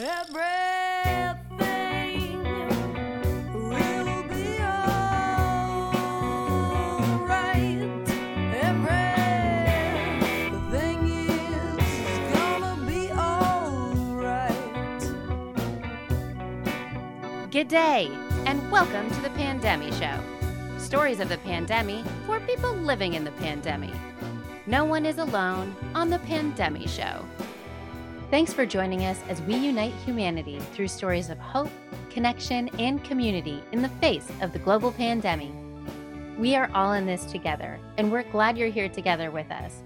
Good day, and welcome to the Pandemic Show. Stories of the pandemic for people living in the pandemic. No one is alone on the Pandemic Show. Thanks for joining us as we unite humanity through stories of hope, connection, and community in the face of the global pandemic. We are all in this together, and we're glad you're here together with us.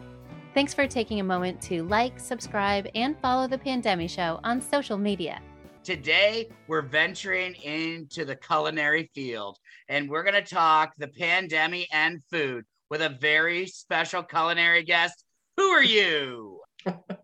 Thanks for taking a moment to like, subscribe, and follow the Pandemic Show on social media. Today, we're venturing into the culinary field and we're going to talk the pandemic and food with a very special culinary guest. Who are you?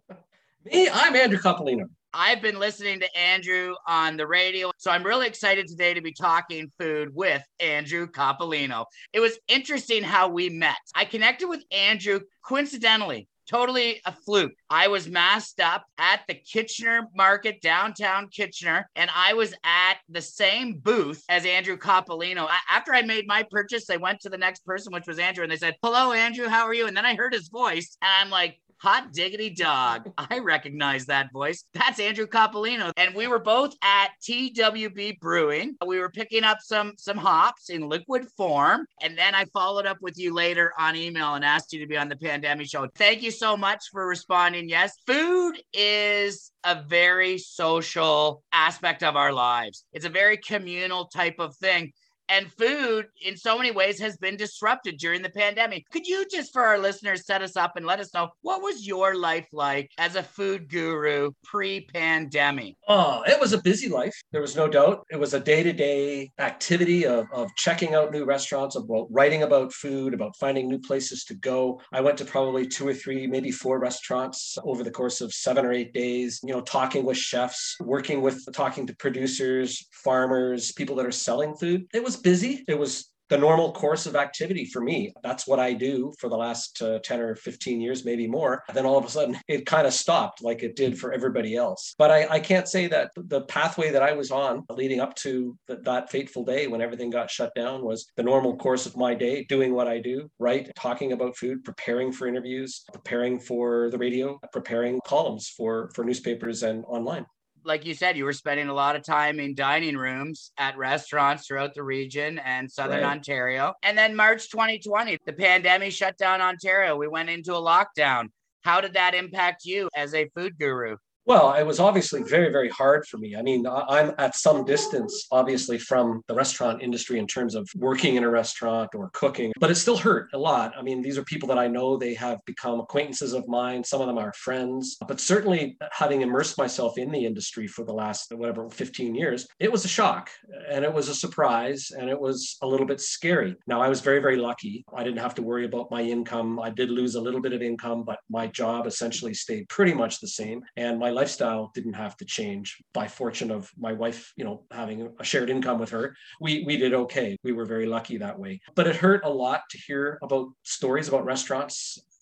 Me, I'm Andrew Coppolino. I've been listening to Andrew on the radio, so I'm really excited today to be talking food with Andrew Coppolino. It was interesting how we met. I connected with Andrew coincidentally totally a fluke. I was masked up at the Kitchener Market, downtown Kitchener, and I was at the same booth as Andrew Coppolino. A- After I made my purchase, I went to the next person, which was Andrew, and they said, Hello, Andrew, how are you? And then I heard his voice, and I'm like, Hot diggity dog. I recognize that voice. That's Andrew Coppolino. And we were both at TWB Brewing. We were picking up some some hops in liquid form. And then I followed up with you later on email and asked you to be on the pandemic show. Thank you so much for responding. Yes. Food is a very social aspect of our lives. It's a very communal type of thing and food in so many ways has been disrupted during the pandemic. Could you just for our listeners set us up and let us know what was your life like as a food guru pre-pandemic? Oh, it was a busy life. There was no doubt. It was a day-to-day activity of, of checking out new restaurants, about writing about food, about finding new places to go. I went to probably two or three, maybe four restaurants over the course of seven or eight days, you know, talking with chefs, working with talking to producers, farmers, people that are selling food. It was busy. It was the normal course of activity for me. That's what I do for the last uh, 10 or 15 years, maybe more. Then all of a sudden it kind of stopped like it did for everybody else. But I, I can't say that the pathway that I was on leading up to th- that fateful day when everything got shut down was the normal course of my day, doing what I do, right? Talking about food, preparing for interviews, preparing for the radio, preparing columns for, for newspapers and online like you said, you were spending a lot of time in dining rooms at restaurants throughout the region and Southern Right. Ontario. And then March 2020, the pandemic shut down Ontario. We went into a lockdown. How did that impact you as a food guru? Well, it was obviously very, very hard for me. I mean, I'm at some distance, obviously, from the restaurant industry in terms of working in a restaurant or cooking, but it still hurt a lot. I mean, these are people that I know, they have become acquaintances of mine. Some of them are friends, but certainly having immersed myself in the industry for the last, whatever, 15 years, it was a shock and it was a surprise and it was a little bit scary. Now, I was very, very lucky. I didn't have to worry about my income. I did lose a little bit of income, but my job essentially stayed pretty much the same. And my lifestyle didn't have to change. By fortune of my wife, you know, having a shared income with her, we we did okay. We were very lucky that way. But it hurt a lot to hear about stories about restaurants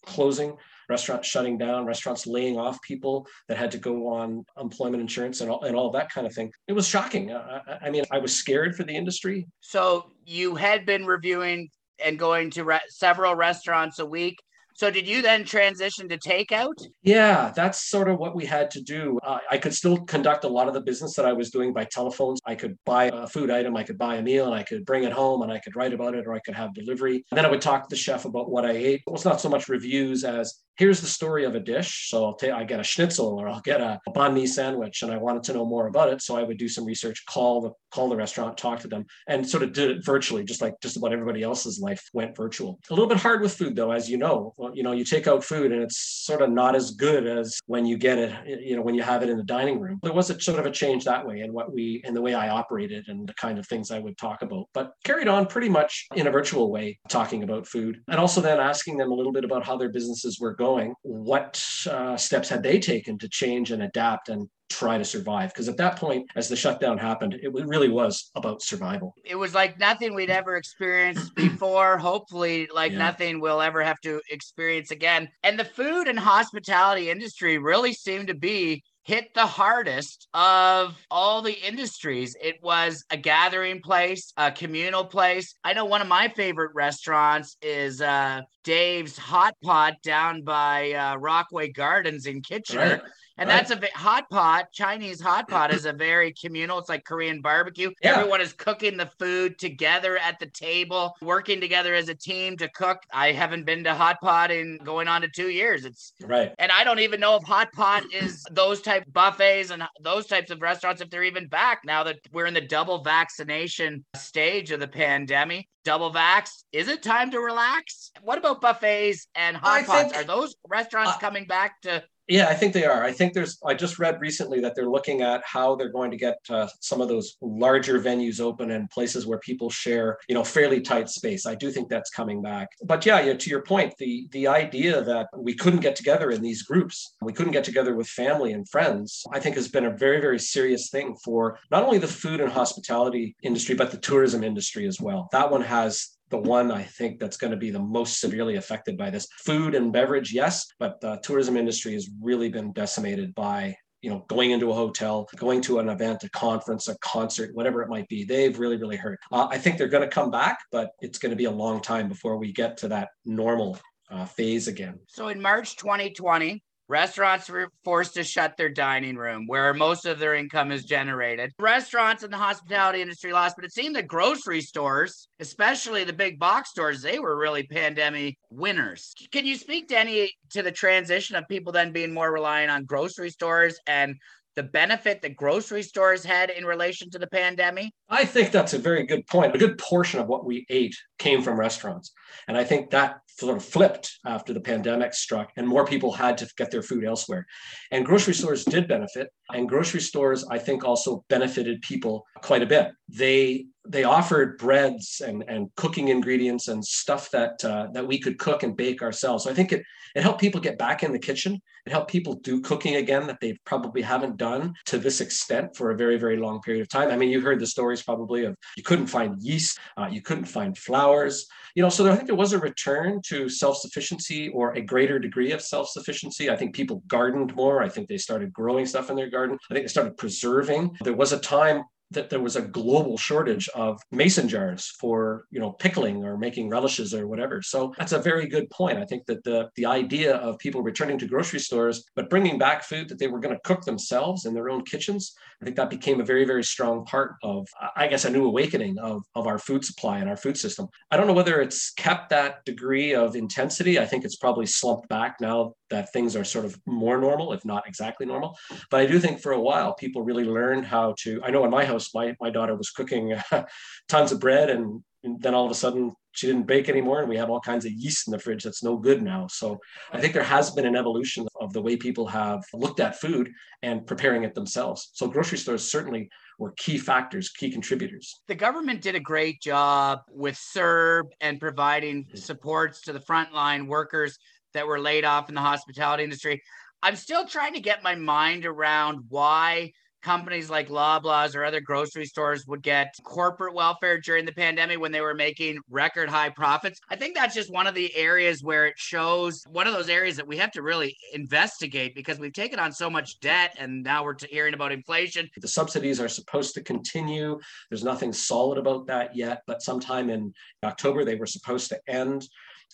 closing, restaurants shutting down, restaurants laying off people that had to go on employment insurance and all, and all that kind of thing. It was shocking. I, I- mean, I was scared for the industry. So you had been reviewing and going to re- several restaurants a week. So did you then transition to takeout? Yeah, that's sort of what we had to do. Uh, I could still conduct a lot of the business that I was doing by telephones. I could buy a food item, I could buy a meal, and I could bring it home and I could write about it or I could have delivery. And then I would talk to the chef about what I ate. It was not so much reviews as here's the story of a dish. So I'll take I get a schnitzel or I'll get a, a banh mi sandwich and I wanted to know more about it. So I would do some research, call the call the restaurant, talk to them, and sort of did it virtually, just like just about everybody else's life went virtual. A little bit hard with food though, as you know. You know, you take out food and it's sort of not as good as when you get it, you know, when you have it in the dining room. There was a sort of a change that way in what we in the way I operated and the kind of things I would talk about. But carried on pretty much in a virtual way, talking about food. And also then asking them a little bit about how their businesses were going, what uh, steps had they taken to change and adapt and try to survive because at that point as the shutdown happened it really was about survival It was like nothing we'd ever experienced before. Hopefully, like Yeah. nothing we'll ever have to experience again. And the food and hospitality industry really seemed to be hit the hardest of all the industries. It was a gathering place, a communal place. I know one of my favorite restaurants is uh, Dave's Hot Pot down by uh, Rockway Gardens in Kitchener. Right. And Right. that's a hot pot. Chinese hot pot is a very communal. It's like Korean barbecue. Yeah. Everyone is cooking the food together at the table, working together as a team to cook. I haven't been to hot pot in going on to two years. It's Right. and I don't even know if hot pot is those type buffets and those types of restaurants if they're even back now that we're in the double vaccination stage of the pandemic. Double vax. Is it time to relax? What about buffets and hot I pots? think- Are those restaurants Uh, coming back to Yeah, I think they are. I think there's, I just read recently that they're looking at how they're going to get uh, some of those larger venues open and places where people share, you know, fairly tight space. I do think that's coming back. But yeah, yeah, to your point, the the idea that we couldn't get together in these groups, we couldn't get together with family and friends, I think has been a very, very serious thing for not only the food and hospitality industry, but the tourism industry as well. That one has the one I think that's going to be the most severely affected by this. Food and beverage, yes, but the tourism industry has really been decimated by you know going into a hotel, going to an event, a conference, a concert, whatever it might be. They've really, really hurt. Uh, I think they're going to come back, but it's going to be a long time before we get to that normal uh, phase again. So in March 2020, restaurants were forced to shut their dining room where most of their income is generated. Restaurants and the hospitality industry lost, but it seemed that grocery stores, especially the big box stores, they were really pandemic winners. Can you speak to any to the transition of people then being more reliant on grocery stores and the benefit that grocery stores had in relation to the pandemic? I think that's a very good point. A good portion of what we ate came from restaurants. And I think that sort of flipped after the pandemic struck and more people had to get their food elsewhere. And grocery stores did benefit. And grocery stores, I think, also benefited people quite a bit. They they offered breads and, and cooking ingredients and stuff that uh, that we could cook and bake ourselves. So I think it it helped people get back in the kitchen. It helped people do cooking again that they probably haven't done to this extent for a very very long period of time. I mean, you heard the stories probably of you couldn't find yeast, uh, you couldn't find flours, you know. So I think there was a return to self sufficiency or a greater degree of self sufficiency. I think people gardened more. I think they started growing stuff in their garden. I think they started preserving. There was a time that there was a global shortage of mason jars for you know pickling or making relishes or whatever so that's a very good point i think that the the idea of people returning to grocery stores but bringing back food that they were going to cook themselves in their own kitchens i think that became a very very strong part of i guess a new awakening of of our food supply and our food system i don't know whether it's kept that degree of intensity i think it's probably slumped back now that things are sort of more normal if not exactly normal but I do think for a while people really learned how to. I know in my house, my my daughter was cooking tons of bread, and, and then all of a sudden she didn't bake anymore, and we have all kinds of yeast in the fridge that's no good now. So I think there has been an evolution of the way people have looked at food and preparing it themselves. So grocery stores certainly were key factors, key contributors. the government did a great job with CERB and providing mm-hmm. supports to the frontline workers that were laid off in the hospitality industry. I'm still trying to get my mind around why companies like Loblaws or other grocery stores would get corporate welfare during the pandemic when they were making record high profits. I think that's just one of the areas where it shows one of those areas that we have to really investigate because we've taken on so much debt and now we're hearing about inflation. The subsidies are supposed to continue. There's nothing solid about that yet, but sometime in October they were supposed to end.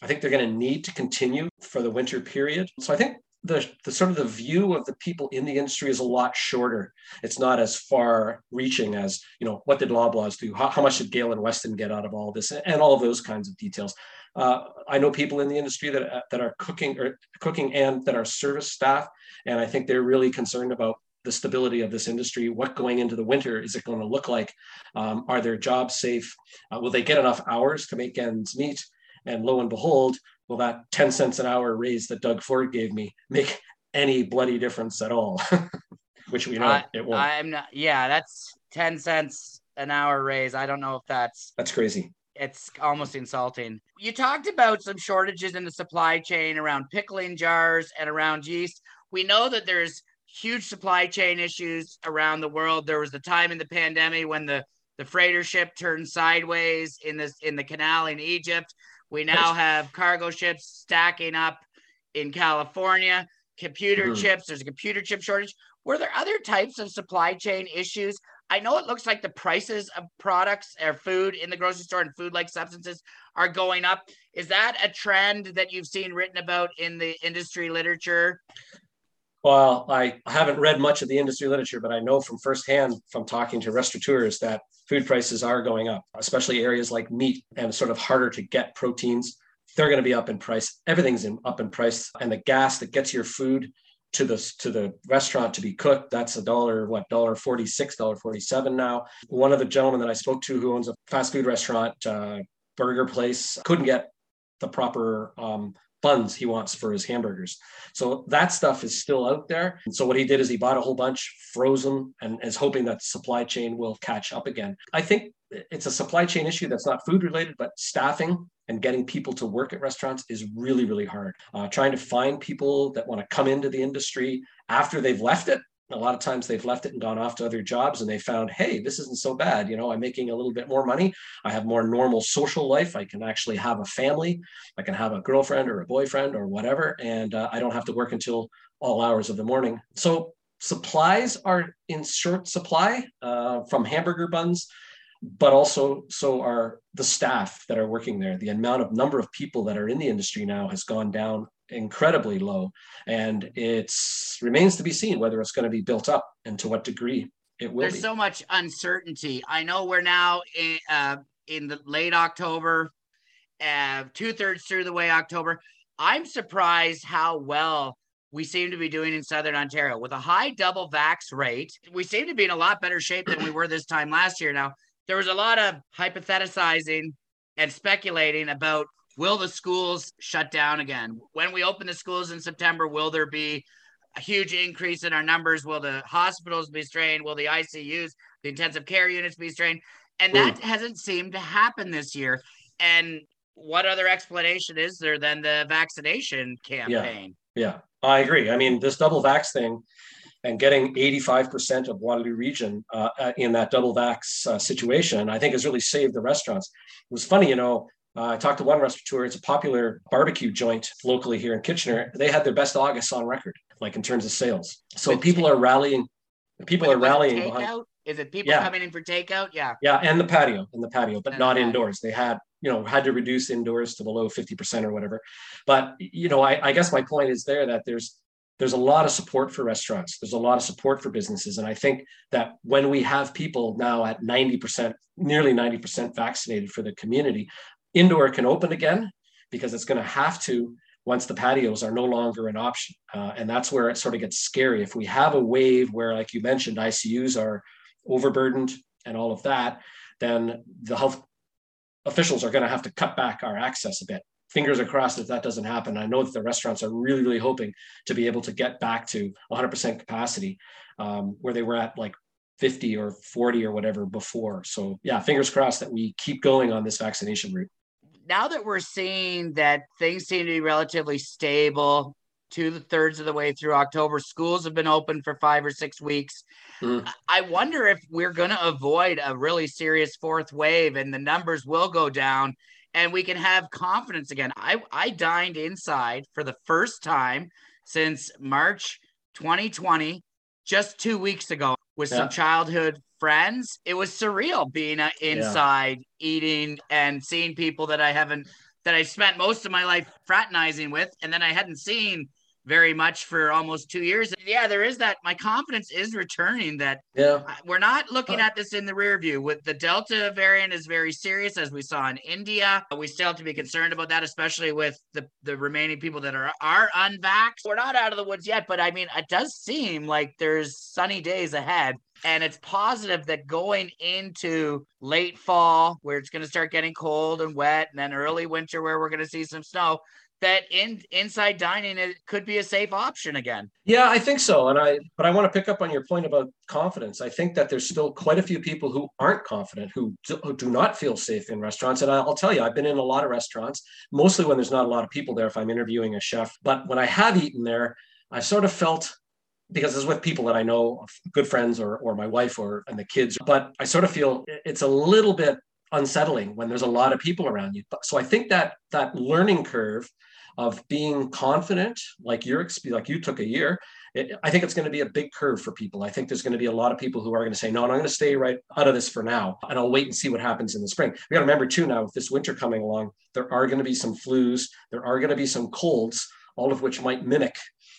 I think they're going to need to continue for the winter period. So I think the, the sort of the view of the people in the industry is a lot shorter. It's not as far reaching as, you know, what did Loblaws do? How, how much did Galen Weston get out of all this? And all of those kinds of details. Uh, I know people in the industry that, that are cooking or cooking and that are service staff. And I think they're really concerned about the stability of this industry. What going into the winter is it going to look like? Um, are their jobs safe? Uh, will they get enough hours to make ends meet? And lo and behold, will that 10 cents an hour raise that Doug Ford gave me make any bloody difference at all? Which we know I- it won't. I'm not. Yeah, that's ten cents an hour raise. I don't know if that's. That's crazy. It's almost insulting. You talked about some shortages in the supply chain around pickling jars and around yeast. We know that there's huge supply chain issues around the world. There was the time in the pandemic when the the freighter ship turned sideways in this in the canal in Egypt. We now have cargo ships stacking up in California. Computer Mhm. chips. There's a computer chip shortage Were there other types of supply chain issues? I know it looks like the prices of products or food in the grocery store and food like substances are going up. Is that a trend that you've seen written about in the industry literature? Well, I haven't read much of the industry literature, but I know from firsthand from talking to restaurateurs that food prices are going up, especially areas like meat and sort of harder to get proteins. They're going to be up in price. Everything's in, up in price, and the gas that gets your food to the to the restaurant to be cooked that's a dollar what dollar 46 dollar 47 now one of the gentlemen that i spoke to who owns a fast food restaurant uh, burger place couldn't get the proper um, buns he wants for his hamburgers. So that stuff is still out there. And so what he did is he bought a whole bunch froze them and is hoping that supply chain will catch up again. I think it's a supply chain issue that's not food related but staffing and getting people to work at restaurants is really really hard. Uh, trying to find people that want to come into the industry after they've left it a lot of times they've left it and gone off to other jobs and they found hey this isn't so bad. You know i'm making a little bit more money. I have more normal social life. I can actually have a family. I can have a girlfriend or a boyfriend or whatever and uh, i don't have to work until all hours of the morning. So supplies are in short supply uh, from hamburger buns but also so are the staff that are working there. The amount of number of people that are in the industry now has gone down incredibly low and it's remains to be seen whether it's going to be built up and to what degree it will There's be. so much uncertainty. I know we're now in, uh, in the late October, uh, two thirds through the way October. I'm surprised how well we seem to be doing in Southern Ontario with a high double vax rate. We seem to be in a lot better shape than we were this time last year. Now, there was a lot of hypothesizing and speculating about will the schools shut down again? When we open the schools in September, will there be a huge increase in our numbers? Will the hospitals be strained? Will the ICUs, the intensive care units be strained? And that hasn't seemed to happen this year. And what other explanation is there than the vaccination campaign? Yeah, yeah. I agree. I mean, this double vax thing and getting 85% of Waterloo region uh, uh, in that double vax uh, situation, I think has really saved the restaurants. It was funny, you know, uh, I talked to one restaurateur, it's a popular barbecue joint locally here in Kitchener. They had their best August on record, like in terms of sales. So With people are rallying, people With- are rallying takeout? behind. Is it people Yeah. coming in for takeout? Yeah. Yeah, and the patio, and the patio, but And not the indoors. They had, you know, had to reduce indoors to below 50% or whatever. But you know, I, I guess my point is there that there's there's a lot of support for restaurants. There's a lot of support for businesses. And I think that when we have people now at 90%, nearly 90% vaccinated for the community, indoor can open again because it's going to have to once the patios are no longer an option. Uh, and that's where it sort of gets scary. If we have a wave where, like you mentioned, ICUs are overburdened and all of that, then the health officials are going to have to cut back our access a bit. Fingers are crossed that that doesn't happen. I know that the restaurants are really, really hoping to be able to get back to 100% capacity um, where they were at like 50 or 40 or whatever before. So, yeah, fingers crossed that we keep going on this vaccination route. Now that we're seeing that things seem to be relatively stable two thirds of the way through October, schools have been open for five or six weeks. Mm. I wonder if we're going to avoid a really serious fourth wave and the numbers will go down and we can have confidence again. I, I dined inside for the first time since March 2020, just two weeks ago, with Yeah. some childhood friends. It was surreal being uh, inside, eating, and seeing people that I haven't, that I spent most of my life fraternizing with, and then I hadn't seen very much for almost two years. Yeah, there is that. My confidence is returning that Yeah. We're not looking at this in the rear view. With the Delta variant is very serious, as we saw in India. We still have to be concerned about that, especially with the, the remaining people that are are unvaxxed. We're not out of the woods yet, but I mean, it does seem like there's sunny days ahead. And it's positive that going into late fall, where it's going to start getting cold and wet, and then early winter, where we're going to see some snow, that in inside dining it could be a safe option again. Yeah, I think so. And I, but I want to pick up on your point about confidence. I think that there's still quite a few people who aren't confident, who do, who do not feel safe in restaurants. And I'll tell you, I've been in a lot of restaurants, mostly when there's not a lot of people there if I'm interviewing a chef. But when I have eaten there, I sort of felt because it's with people that I know, good friends or or my wife or and the kids. But I sort of feel it's a little bit unsettling when there's a lot of people around you. So I think that that learning curve of being confident, like your like you took a year, it, I think it's going to be a big curve for people. I think there's going to be a lot of people who are going to say, no, I'm going to stay right out of this for now, and I'll wait and see what happens in the spring. We got to remember too now, with this winter coming along, there are going to be some flus, there are going to be some colds, all of which might mimic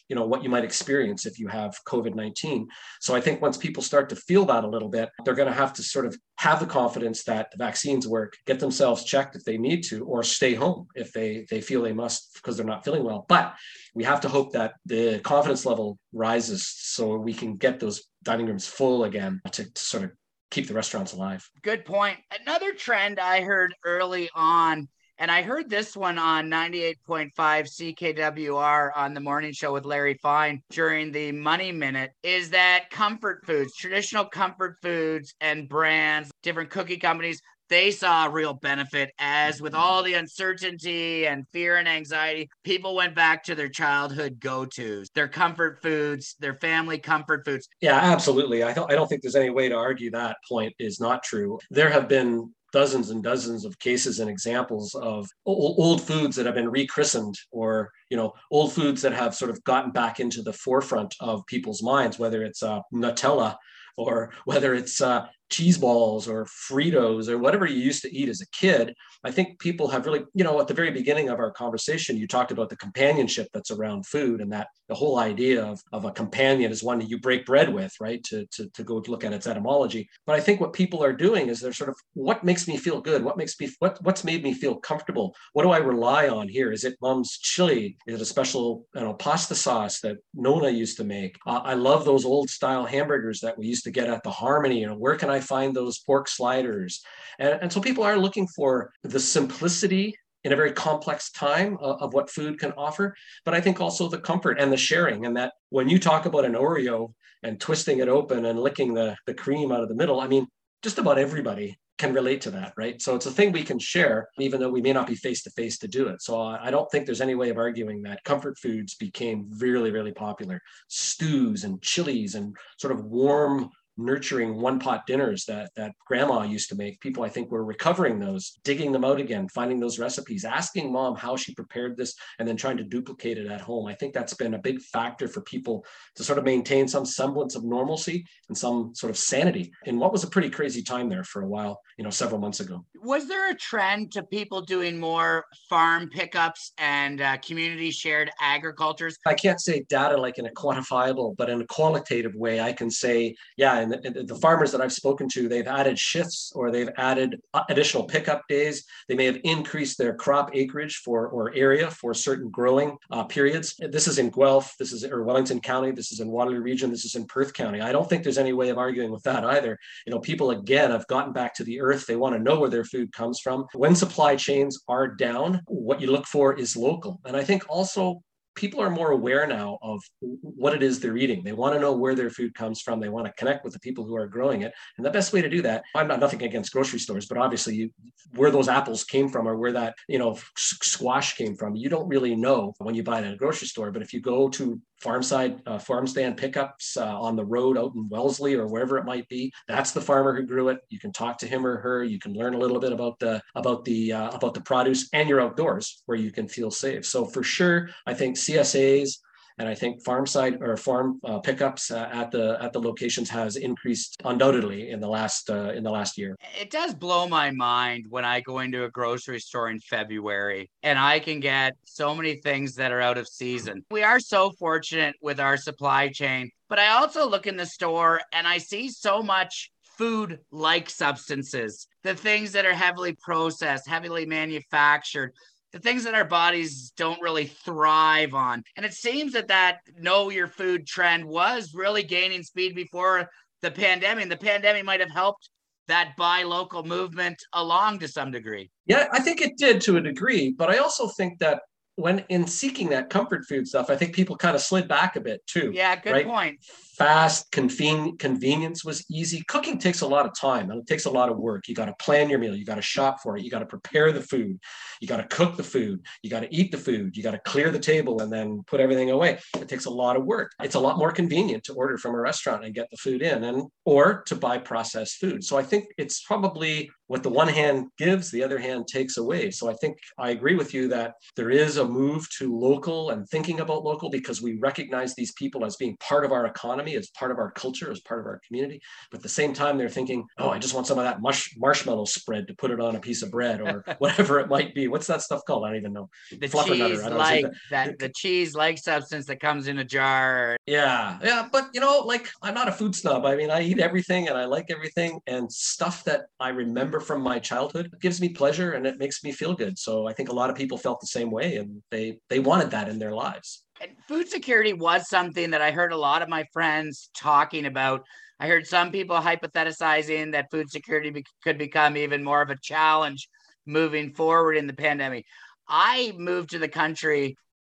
you know what you might experience if you have covid-19 so i think once people start to feel that a little bit they're going to have to sort of have the confidence that the vaccines work get themselves checked if they need to or stay home if they they feel they must because they're not feeling well. But we have to hope that the confidence level rises so we can get those dining rooms full again to, to sort of keep the restaurants alive. Good point. Another trend I heard early on, and I heard this one on 98.5 CKWR on the morning show with Larry Fine during the Money Minute, is that comfort foods, traditional comfort foods and brands, different cookie companies, they saw a real benefit as with all the uncertainty and fear and anxiety, people went back to their childhood go-tos, their comfort foods, their family comfort foods. Yeah, absolutely. I don't, I don't think there's any way to argue that point is not true. There have been dozens and dozens of cases and examples of old, foods that have been rechristened or you know old foods that have sort of gotten back into the forefront of people's minds whether it's uh, nutella or whether it's uh, cheese balls or Fritos or whatever you used to eat as a kid. I think people have really, you know, at the very beginning of our conversation, you talked about the companionship that's around food and that the whole idea of, of a companion is one that you break bread with, right? To, to, to go look at its etymology. But I think what people are doing is they're sort of, what makes me feel good? What makes me, what, what's made me feel comfortable? What do I rely on here? Is it mom's chili? Is it a special, you know, pasta sauce that Nona used to make? Uh, I love those old style hamburgers that we used to get at the Harmony. You know, where can I find those pork sliders? And, and so people are looking for the simplicity in a very complex time of, of what food can offer, but I think also the comfort and the sharing. And that when you talk about an Oreo and twisting it open and licking the, the cream out of the middle, I mean, just about everybody can relate to that, right? So it's a thing we can share, even though we may not be face to face to do it. So I don't think there's any way of arguing that comfort foods became really, really popular. Stews and chilies and sort of warm nurturing one pot dinners that that grandma used to make people i think were recovering those digging them out again finding those recipes asking mom how she prepared this and then trying to duplicate it at home i think that's been a big factor for people to sort of maintain some semblance of normalcy and some sort of sanity in what was a pretty crazy time there for a while you know several months ago Was there a trend to people doing more farm pickups and uh, community shared agricultures? I can't say data like in a quantifiable, but in a qualitative way, I can say, yeah, and the, the farmers that I've spoken to, they've added shifts or they've added additional pickup days. They may have increased their crop acreage for or area for certain growing uh, periods. This is in Guelph, this is or Wellington County, this is in Waterloo Region, this is in Perth County. I don't think there's any way of arguing with that either. You know, people again have gotten back to the earth. They want to know where their food comes from. When supply chains are down, what you look for is local. And I think also people are more aware now of what it is they're eating. They want to know where their food comes from. They want to connect with the people who are growing it. And the best way to do that, I'm not nothing against grocery stores, but obviously you, where those apples came from or where that, you know, squash came from, you don't really know when you buy it at a grocery store. But if you go to farm side, uh, farm stand pickups uh, on the road out in Wellesley or wherever it might be, that's the farmer who grew it. You can talk to him or her. You can learn a little bit about the, about the, uh, about the produce and you're outdoors where you can feel safe. So for sure, I think CSAs, and I think farm side or farm uh, pickups uh, at the at the locations has increased undoubtedly in the last uh, in the last year. It does blow my mind when I go into a grocery store in February and I can get so many things that are out of season. We are so fortunate with our supply chain, but I also look in the store and I see so much food like substances, the things that are heavily processed, heavily manufactured, the things that our bodies don't really thrive on. And it seems that that know your food trend was really gaining speed before the pandemic. The pandemic might have helped that buy local movement along to some degree. Yeah, I think it did to a degree, but I also think that when in seeking that comfort food stuff, I think people kind of slid back a bit too. Yeah, good Right. point. Fast, conven- convenience was easy. Cooking takes a lot of time and it takes a lot of work. You got to plan your meal, you got to shop for it, you got to prepare the food, you got to cook the food, you got to eat the food, you got to clear the table and then put everything away. It takes a lot of work. It's a lot more convenient to order from a restaurant and get the food in and or to buy processed food. So I think it's probably what the one hand gives, the other hand takes away. So I think I agree with you that there is a move to local and thinking about local because we recognize these people as being part of our economy, as part of our culture, as part of our community. But at the same time, they're thinking, oh, I just want some of that mush- marshmallow spread to put it on a piece of bread or whatever it might be. What's that stuff called? I don't even know. The Fluffernutter, cheese I don't like that the cheese like substance that comes in a jar. Yeah, yeah, but you know, like I'm not a food snob. I mean, I eat everything and I like everything, and stuff that I remember from my childhood gives me pleasure and it makes me feel good. So I think a lot of people felt the same way, and they they wanted that in their lives. And food security was something that I heard a lot of my friends talking about. I heard some people hypothesizing that food security be- could become even more of a challenge moving forward in the pandemic. I moved to the country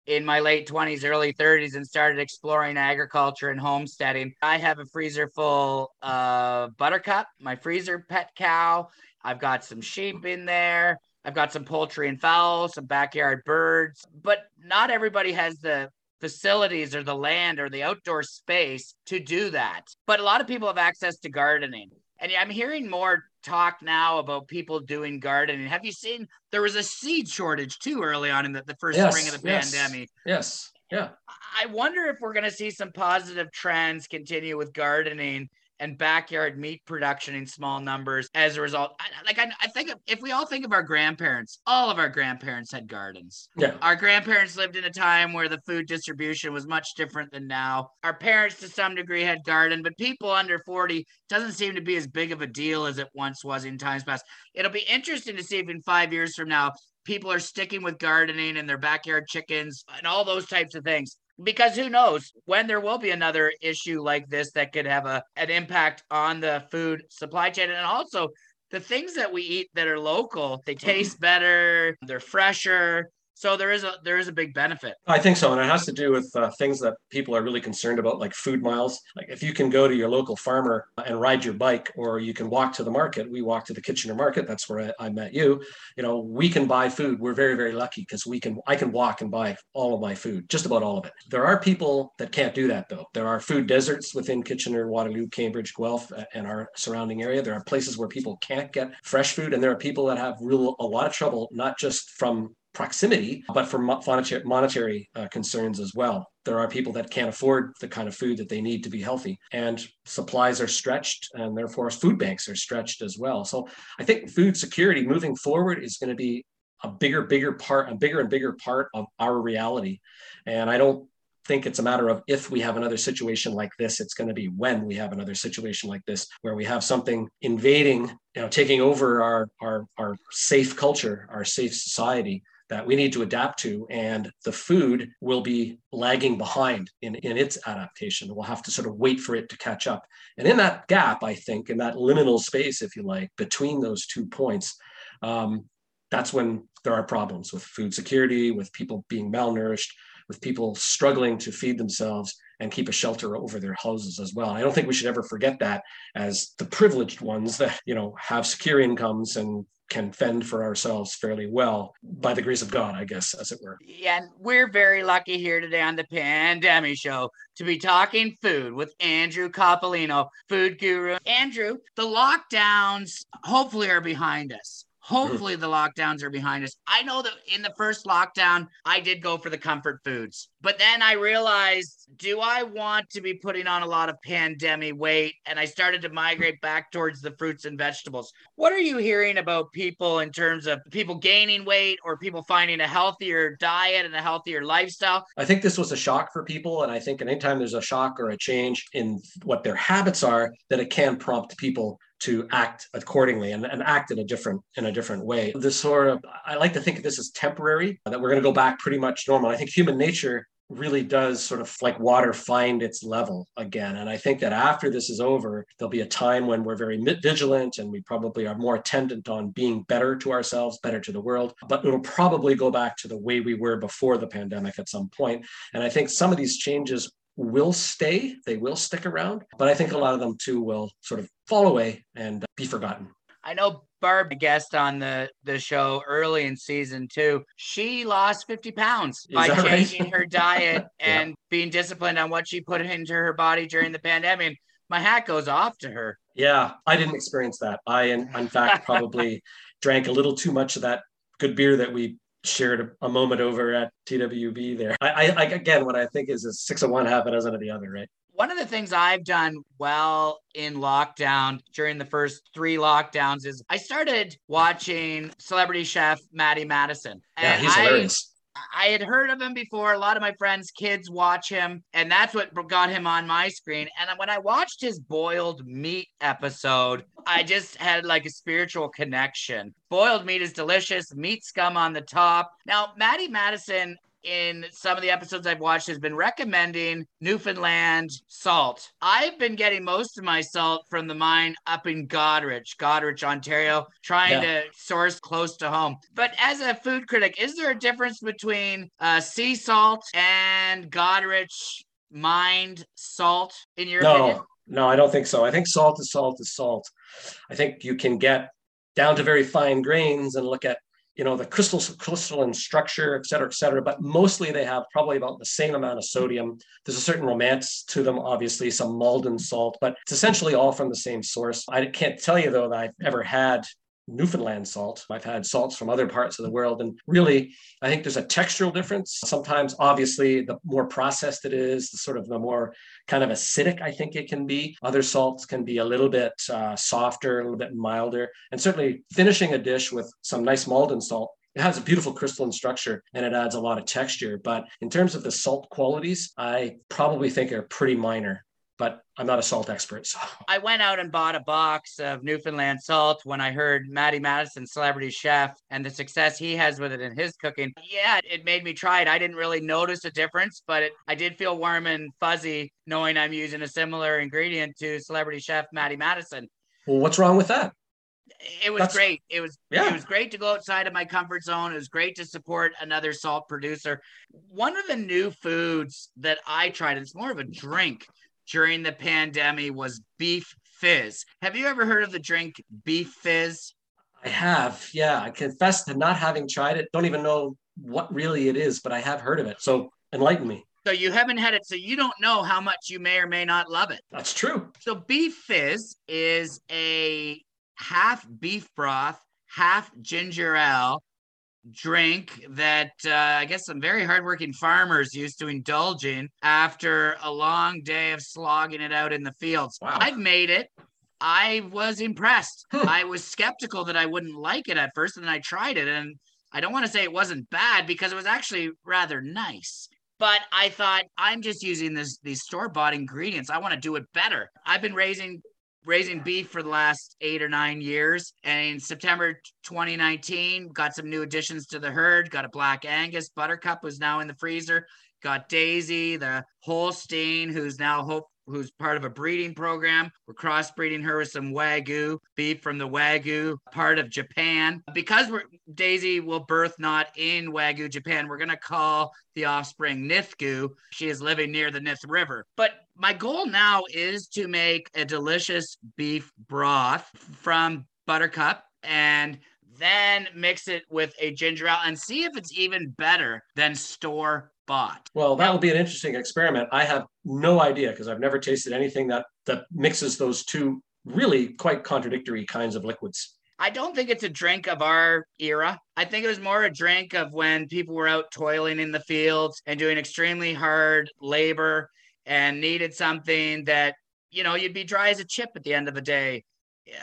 in my late 20s, early 30s, and started exploring agriculture and homesteading. I have a freezer full of buttercup, my freezer pet cow. I've got some sheep in there. I've got some poultry and fowl, some backyard birds, but not everybody has the facilities or the land or the outdoor space to do that. But a lot of people have access to gardening. And I'm hearing more talk now about people doing gardening. Have you seen there was a seed shortage too early on in the, the first Yes, spring of the yes. pandemic? Yes, yeah. I wonder if we're going to see some positive trends continue with gardening and backyard meat production in small numbers as a result. I, like I, I think if we all think of our grandparents, all of our grandparents had gardens. Yeah. Our grandparents lived in a time where the food distribution was much different than now. Our parents, to some degree, had garden, but people under 40 doesn't seem to be as big of a deal as it once was in times past. It'll be interesting to see if in five years from now, people are sticking with gardening and their backyard chickens and all those types of things because who knows when there will be another issue like this that could have a an impact on the food supply chain. And also the things that we eat that are local they mm-hmm. taste better they're fresher so there is a there is a big benefit I think so, and it has to do with uh, things that people are really concerned about, like food miles. Like if you can go to your local farmer and ride your bike, or you can walk to the market. We walk to the Kitchener Market. That's where I, I met you. You know, we can buy food. We're very very lucky because we can. I can walk and buy all of my food, just about all of it. There are people that can't do that though. There are food deserts within Kitchener, Waterloo, Cambridge, Guelph, and our surrounding area. There are places where people can't get fresh food, and there are people that have real a lot of trouble, not just from proximity, but for monetary, uh, concerns as well. There are people that can't afford the kind of food that they need to be healthy, and supplies are stretched, and therefore food banks are stretched as well. So I think food security moving forward is going to be a bigger, bigger part, a bigger and bigger part of our reality. And I don't think it's a matter of if we have another situation like this it's going to be when we have another situation like this where we have something invading you know taking over our our our safe culture our safe society that we need to adapt to and the food will be lagging behind in, in its adaptation. We'll have to sort of wait for it to catch up. And in that gap i think in that liminal space if you like between those two points um, that's when there are problems with food security with people being malnourished with people struggling to feed themselves and keep a shelter over their houses as well. I don't think we should ever forget that as the privileged ones that, you know, have secure incomes and can fend for ourselves fairly well by the grace of God, I guess, as it were. Yeah, and we're very lucky here today on the Pandemic Show to be talking food with Andrew Coppolino, food guru. Andrew, the lockdowns hopefully are behind us. Hopefully, the lockdowns are behind us. I know that in the first lockdown, I did go for the comfort foods, but then I realized, do I want to be putting on a lot of pandemic weight? And I started to migrate back towards the fruits and vegetables. What are you hearing about people in terms of people gaining weight or people finding a healthier diet and a healthier lifestyle? I think this was a shock for people. And I think anytime there's a shock or a change in what their habits are, that it can prompt people to act accordingly and, and act in a different in a different way. This sort of I like to think of this as temporary, that we're going to go back pretty much normal. I think human nature really does sort of like water find its level again. And I think that after this is over, there'll be a time when we're very vigilant and we probably are more attendant on being better to ourselves, better to the world. But it'll probably go back to the way we were before the pandemic at some point. And I think some of these changes will stay, they will stick around, but I think a lot of them too will sort of fall away and be forgotten. I know Barb, a guest on the, the show early in season two, she lost 50 pounds by that right? changing her diet Yeah. and being disciplined on what she put into her body during the pandemic. And my hat goes off to her. Yeah, I didn't experience that. I, in, in fact, probably drank a little too much of that good beer that we shared a, moment over at TWB there. I, I, again, what I think is a six of one, half a dozen of the other, right? One of the things I've done well in lockdown during the first three lockdowns is I started watching celebrity chef Matty Matheson. Yeah, he's I- hilarious. I had heard of him before. A lot of my friends' kids watch him, and that's what got him on my screen. And when I watched his boiled meat episode, I just had like a spiritual connection. Boiled meat is delicious, meat scum on the top. Now, Matty Matheson. In some of the episodes I've watched, has been recommending Newfoundland salt. I've been getting most of my salt from the mine up in Goderich, Goderich, Ontario, trying Yeah. to source close to home. But as a food critic, is there a difference between uh, sea salt and Goderich mined salt in your opinion? No, no, I don't think so. I think salt is salt is salt. I think you can get down to very fine grains and look at you know the crystal crystalline structure, et cetera, et cetera. But mostly they have probably about the same amount of sodium. There's a certain romance to them, obviously, some Maldon salt, but it's essentially all from the same source. I can't tell you though that I've ever had Newfoundland salt. I've had salts from other parts of the world. And really, I think there's a textural difference. Sometimes, obviously, the more processed it is, the sort of the more kind of acidic I think it can be. Other salts can be a little bit uh, softer, a little bit milder. And certainly, finishing a dish with some nice Maldon salt. It has a beautiful crystalline structure and it adds a lot of texture. But in terms of the salt qualities, I probably think are pretty minor. But I'm not a salt expert. So I went out and bought a box of Newfoundland salt when I heard Matty Matheson, celebrity chef, and the success he has with it in his cooking. Yeah, it made me try it. I didn't really notice a difference, but it, I did feel warm and fuzzy knowing I'm using a similar ingredient to celebrity chef Matty Matheson. well, what's wrong with that? It was That's- great. It was Yeah. it was great to go outside of my comfort zone. It was great to support another salt producer. One of the new foods that I tried, it's more of a drink during the pandemic, was beef fizz. Have you ever heard of the drink beef fizz? I have. Yeah. I confess to not having tried it. Don't even know what really it is, but I have heard of it. So enlighten me. So you haven't had it, so you don't know how much you may or may not love it. That's true. So beef fizz is a half beef broth, half ginger ale drink that uh, I guess some very hardworking farmers used to indulge in after a long day of slogging it out in the fields. Wow. I've made it. I was impressed. I was skeptical that I wouldn't like it at first, and then I tried it, and I don't want to say it wasn't bad because it was actually rather nice. But I thought I'm just using this these store bought ingredients. I want to do it better. I've been raising raising beef for the last eight or nine years. And in September 2019, got some new additions to the herd. Got a Black Angus Buttercup, who's now in the freezer. Got Daisy, the Holstein, who's now hope who's part of a breeding program. We're crossbreeding her with some Wagyu beef from the Wagyu part of Japan. Because we're Daisy will birth not in Wagyu, Japan, we're gonna call the offspring Nithgu. She is living near the Nith River. But my goal now is to make a delicious beef broth from Buttercup and then mix it with a ginger ale and see if it's even better than store bought. Well, that will be an interesting experiment. I have no idea because I've never tasted anything that that mixes those two really quite contradictory kinds of liquids. I don't think it's a drink of our era. I think it was more a drink of when people were out toiling in the fields and doing extremely hard labor and needed something that, you know, you'd be dry as a chip at the end of the day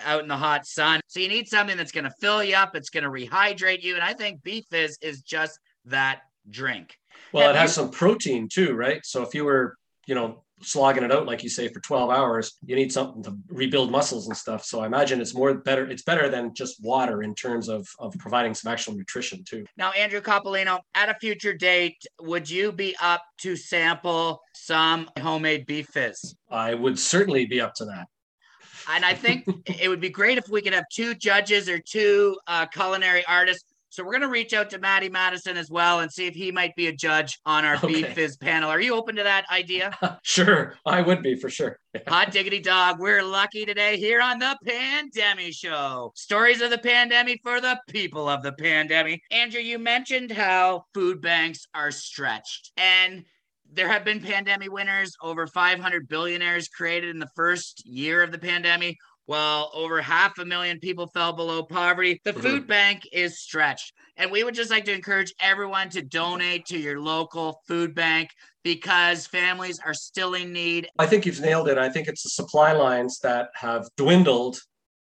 out in the hot sun. So you need something that's going to fill you up, it's going to rehydrate you. And I think beef fizz is just that drink. Well, Have it has you- some protein too, right? So if you were, you know, slogging it out like you say for 12 hours, you need something to rebuild muscles and stuff. So I imagine it's more better. It's better than just water in terms of of providing some actual nutrition too. Now, Andrew Coppolino, at a future date, would you be up to sample some homemade beef fizz? I would certainly be up to that. And I think it would be great if we could have two judges or two uh, culinary artists So we're going to reach out to Matty Matheson as well and see if he might be a judge on our Okay. Beef Fizz panel. Are you open to that idea? Sure, I would be for sure. Hot diggity dog. We're lucky today here on the Pandemic Show. Stories of the pandemic for the people of the pandemic. Andrew, you mentioned how food banks are stretched. And there have been pandemic winners, over 500 billionaires created in the first year of the pandemic. While over half a million people fell below poverty, the Mhm. food bank is stretched. And we would just like to encourage everyone to donate to your local food bank because families are still in need I think you've nailed it. I think it's the supply lines that have dwindled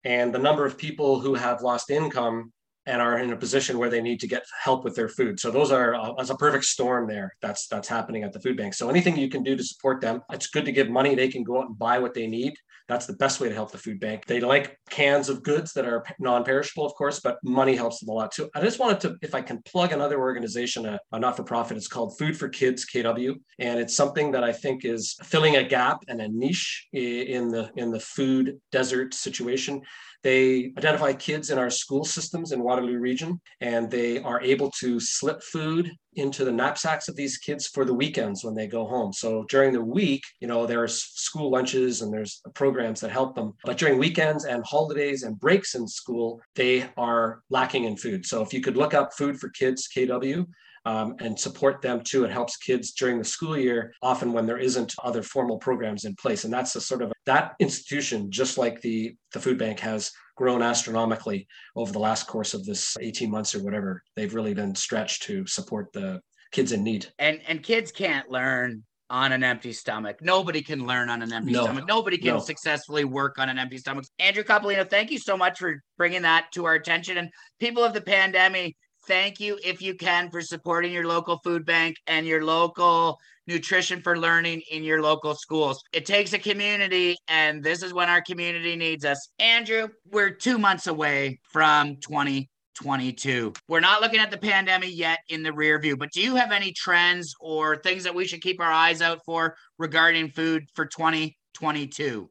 and the number of people who have lost income and are in a position where they need to get help with their food. So those are uh, as a perfect storm there. That's that's happening at the food bank. So anything you can do to support them, it's good to give money. They can go out and buy what they need. That's the best way to help the food bank. They like cans of goods that are non-perishable, of course, but money helps them a lot too. I just wanted to, if I can plug another organization, a, a not-for-profit, it's called Food for Kids KW, and it's something that I think is filling a gap and a niche in the in the food desert situation. They identify kids in our school systems in Waterloo region, and they are able to slip food into the knapsacks of these kids for the weekends when they go home. So during the week, you know, there's school lunches and there's programs that help them. But during weekends and holidays and breaks in school, they are lacking in food. So if you could look up Food for Kids KW, um, and support them too. It helps kids during the school year, often when there isn't other formal programs in place. And that's a sort of that institution, just like the the food bank, has grown astronomically over the last course of this 18 months or whatever. They've really been stretched to support the kids in need. and and kids can't learn on an empty stomach. Nobody can learn on an empty No. stomach. Nobody can No. successfully work on an empty stomach. Andrew Coppolino, thank you so much for bringing that to our attention. And people of the pandemic, thank you if you can for supporting your local food bank and your local nutrition for learning in your local schools. It takes a community, and this is when our community needs us. Andrew, we're two months away from 2022. We're not looking at the pandemic yet in the rear view, but do you have any trends or things that we should keep our eyes out for regarding food for 2022?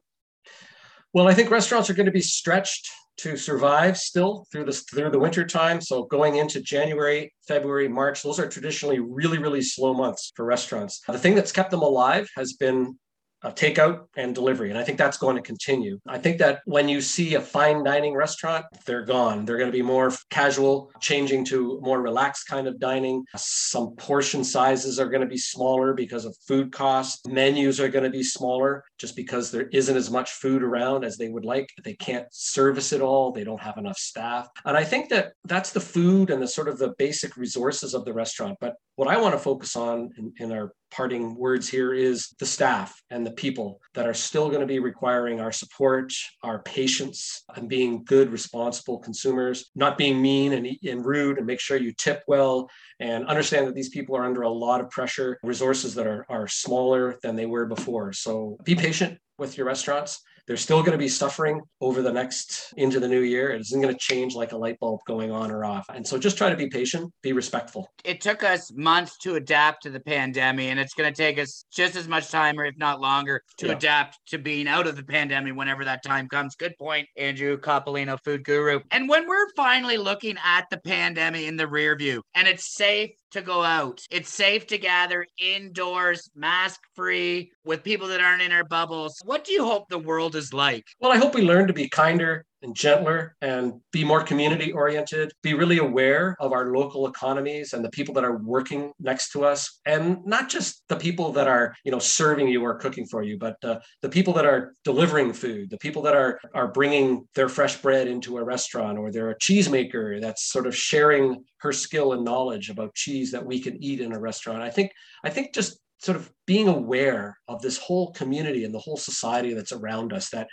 Well, I think restaurants are going to be stretched to survive still through this through the winter time. So going into January, February, March, those are traditionally really, really slow months for restaurants. The thing that's kept them alive has been uh, takeout and delivery. And I think that's going to continue. I think that when you see a fine dining restaurant, they're gone. They're going to be more casual, changing to more relaxed kind of dining. Some portion sizes are going to be smaller because of food costs. Menus are going to be smaller just because there isn't as much food around as they would like. They can't service it all. They don't have enough staff. And I think that that's the food and the sort of the basic resources of the restaurant. But what I want to focus on in, in our parting words here is the staff and the people that are still going to be requiring our support, our patience, and being good, responsible consumers, not being mean and, and rude, and make sure you tip well and understand that these people are under a lot of pressure, resources that are, are smaller than they were before. So be patient with your restaurants. They're still going to be suffering over the next into the new year. It isn't going to change like a light bulb going on or off. And so just try to be patient, be respectful. It took us months to adapt to the pandemic, and it's going to take us just as much time, or if not longer, to Yeah. adapt to being out of the pandemic whenever that time comes. Good point, Andrew Coppolino, food guru. And when we're finally looking at the pandemic in the rear view, and it's safe to go out, it's safe to gather indoors, mask free, with people that aren't in our bubbles. What do you hope the world is like? Well, I hope we learn to be kinder and gentler and be more community oriented, be really aware of our local economies and the people that are working next to us. And not just the people that are, you know, serving you or cooking for you, but uh, the people that are delivering food, the people that are, are bringing their fresh bread into a restaurant or they're a cheesemaker that's sort of sharing her skill and knowledge about cheese that we can eat in a restaurant. I think, I think just sort of being aware of this whole community and the whole society that's around us that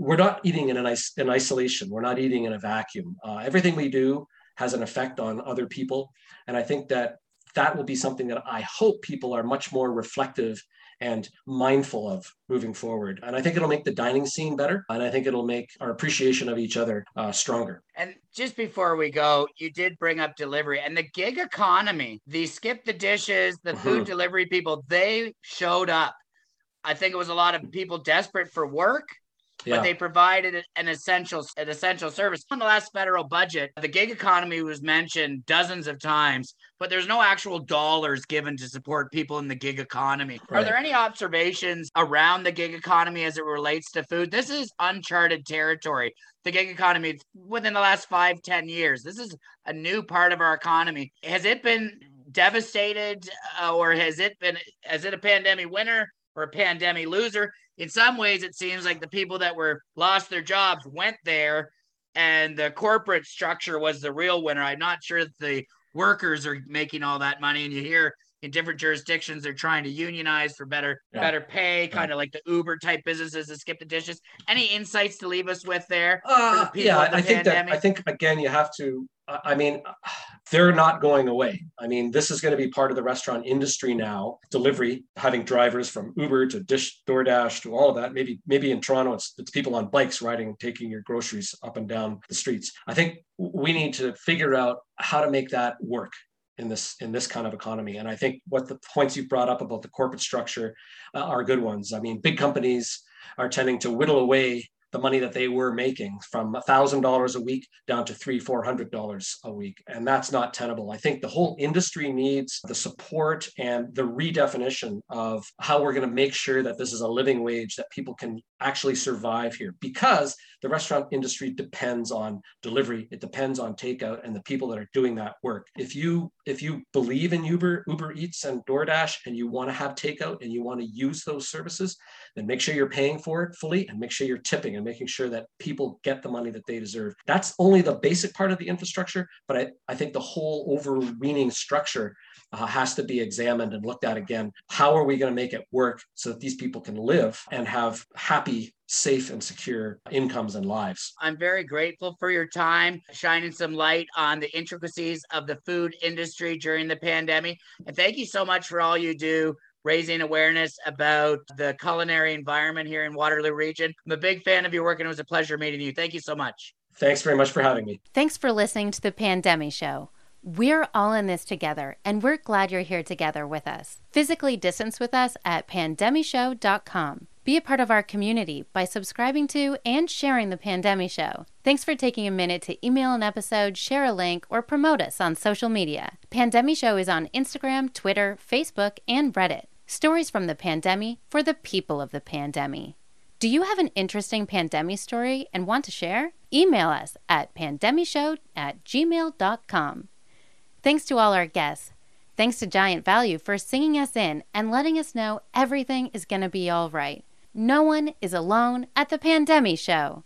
we're not eating in, an in isolation. We're not eating in a vacuum. Uh, everything we do has an effect on other people. And i think that that will be something that i hope people are much more reflective and mindful of moving forward. And i think it'll make the dining scene better and i think it'll make our appreciation of each other uh, stronger. And just before we go, you did bring up delivery and the gig economy, the skip the dishes, the food Mhm. delivery people, they showed up. I think it was a lot of people desperate for work Yeah. but they provided an essential an essential service. On the last federal budget, the gig economy was mentioned dozens of times, but there's no actual dollars given to support people in the gig economy. Are there any observations around the gig economy as it relates to food? This is uncharted territory. The gig economy within the last five, ten years. This is a new part of our economy. Has it been devastated uh, or has it been has it a pandemic winner or a pandemic loser in some ways it seems like the people that were lost their jobs went there and the corporate structure was the real winner i'm not sure that the workers are making all that money and you hear in different jurisdictions they're trying to unionize for better Yeah. better pay kind of like the uber type businesses that SkipTheDishes any insights to leave us with there Uh, yeah, I think that? I think again you have to. I mean, they're not going away. I mean, this is going to be part of the restaurant industry now. Delivery, having drivers from Uber to Dish, DoorDash to all of that. Maybe maybe in Toronto it's it's people on bikes riding, taking your groceries up and down the streets. I think we need to figure out how to make that work in this in this kind of economy. And I think what the points you brought up about the corporate structure uh, are good ones. I mean, big companies are tending to whittle away the money that they were making from thousand dollars a week down to three, four hundred dollars a week. And that's not tenable. I think the whole industry needs the support and the redefinition of how we're going to make sure that this is a living wage that people can actually survive here because the restaurant industry depends on delivery it depends on takeout and the people that are doing that work if you if you believe in uber uber eats and doordash and you want to have takeout and you want to use those services then make sure you're paying for it fully and make sure you're tipping and making sure that people get the money that they deserve. That's only the basic part of the infrastructure, but I, I think the whole overweening structure uh, has to be examined and looked at again. How are we going to make it work so that these people can live and have happy, safe, and secure incomes and lives? I'm very grateful for your time, shining some light on the intricacies of the food industry during the pandemic. And thank you so much for all you do, raising awareness about the culinary environment here in Waterloo region. I'm a big fan of your work, and it was a pleasure meeting you. Thank you so much. Thanks very much for having me. Thanks for listening to the Pandemic Show. We're all in this together, and we're glad you're here together with us. Physically distance with us at pandemishow.com. Be a part of our community by subscribing to and sharing the Pandemic Show. Thanks for taking a minute to email an episode, share a link, or promote us on social media. Pandemic Show is on Instagram, Twitter, Facebook, and Reddit. Stories from the pandemic for the people of the pandemic. Do you have an interesting pandemic story and want to share? Email us at pandemishow at gmail.com. Thanks to all our guests. Thanks to Giant Value for singing us in and letting us know everything is going to be all right. No one is alone at the Pandemic Show.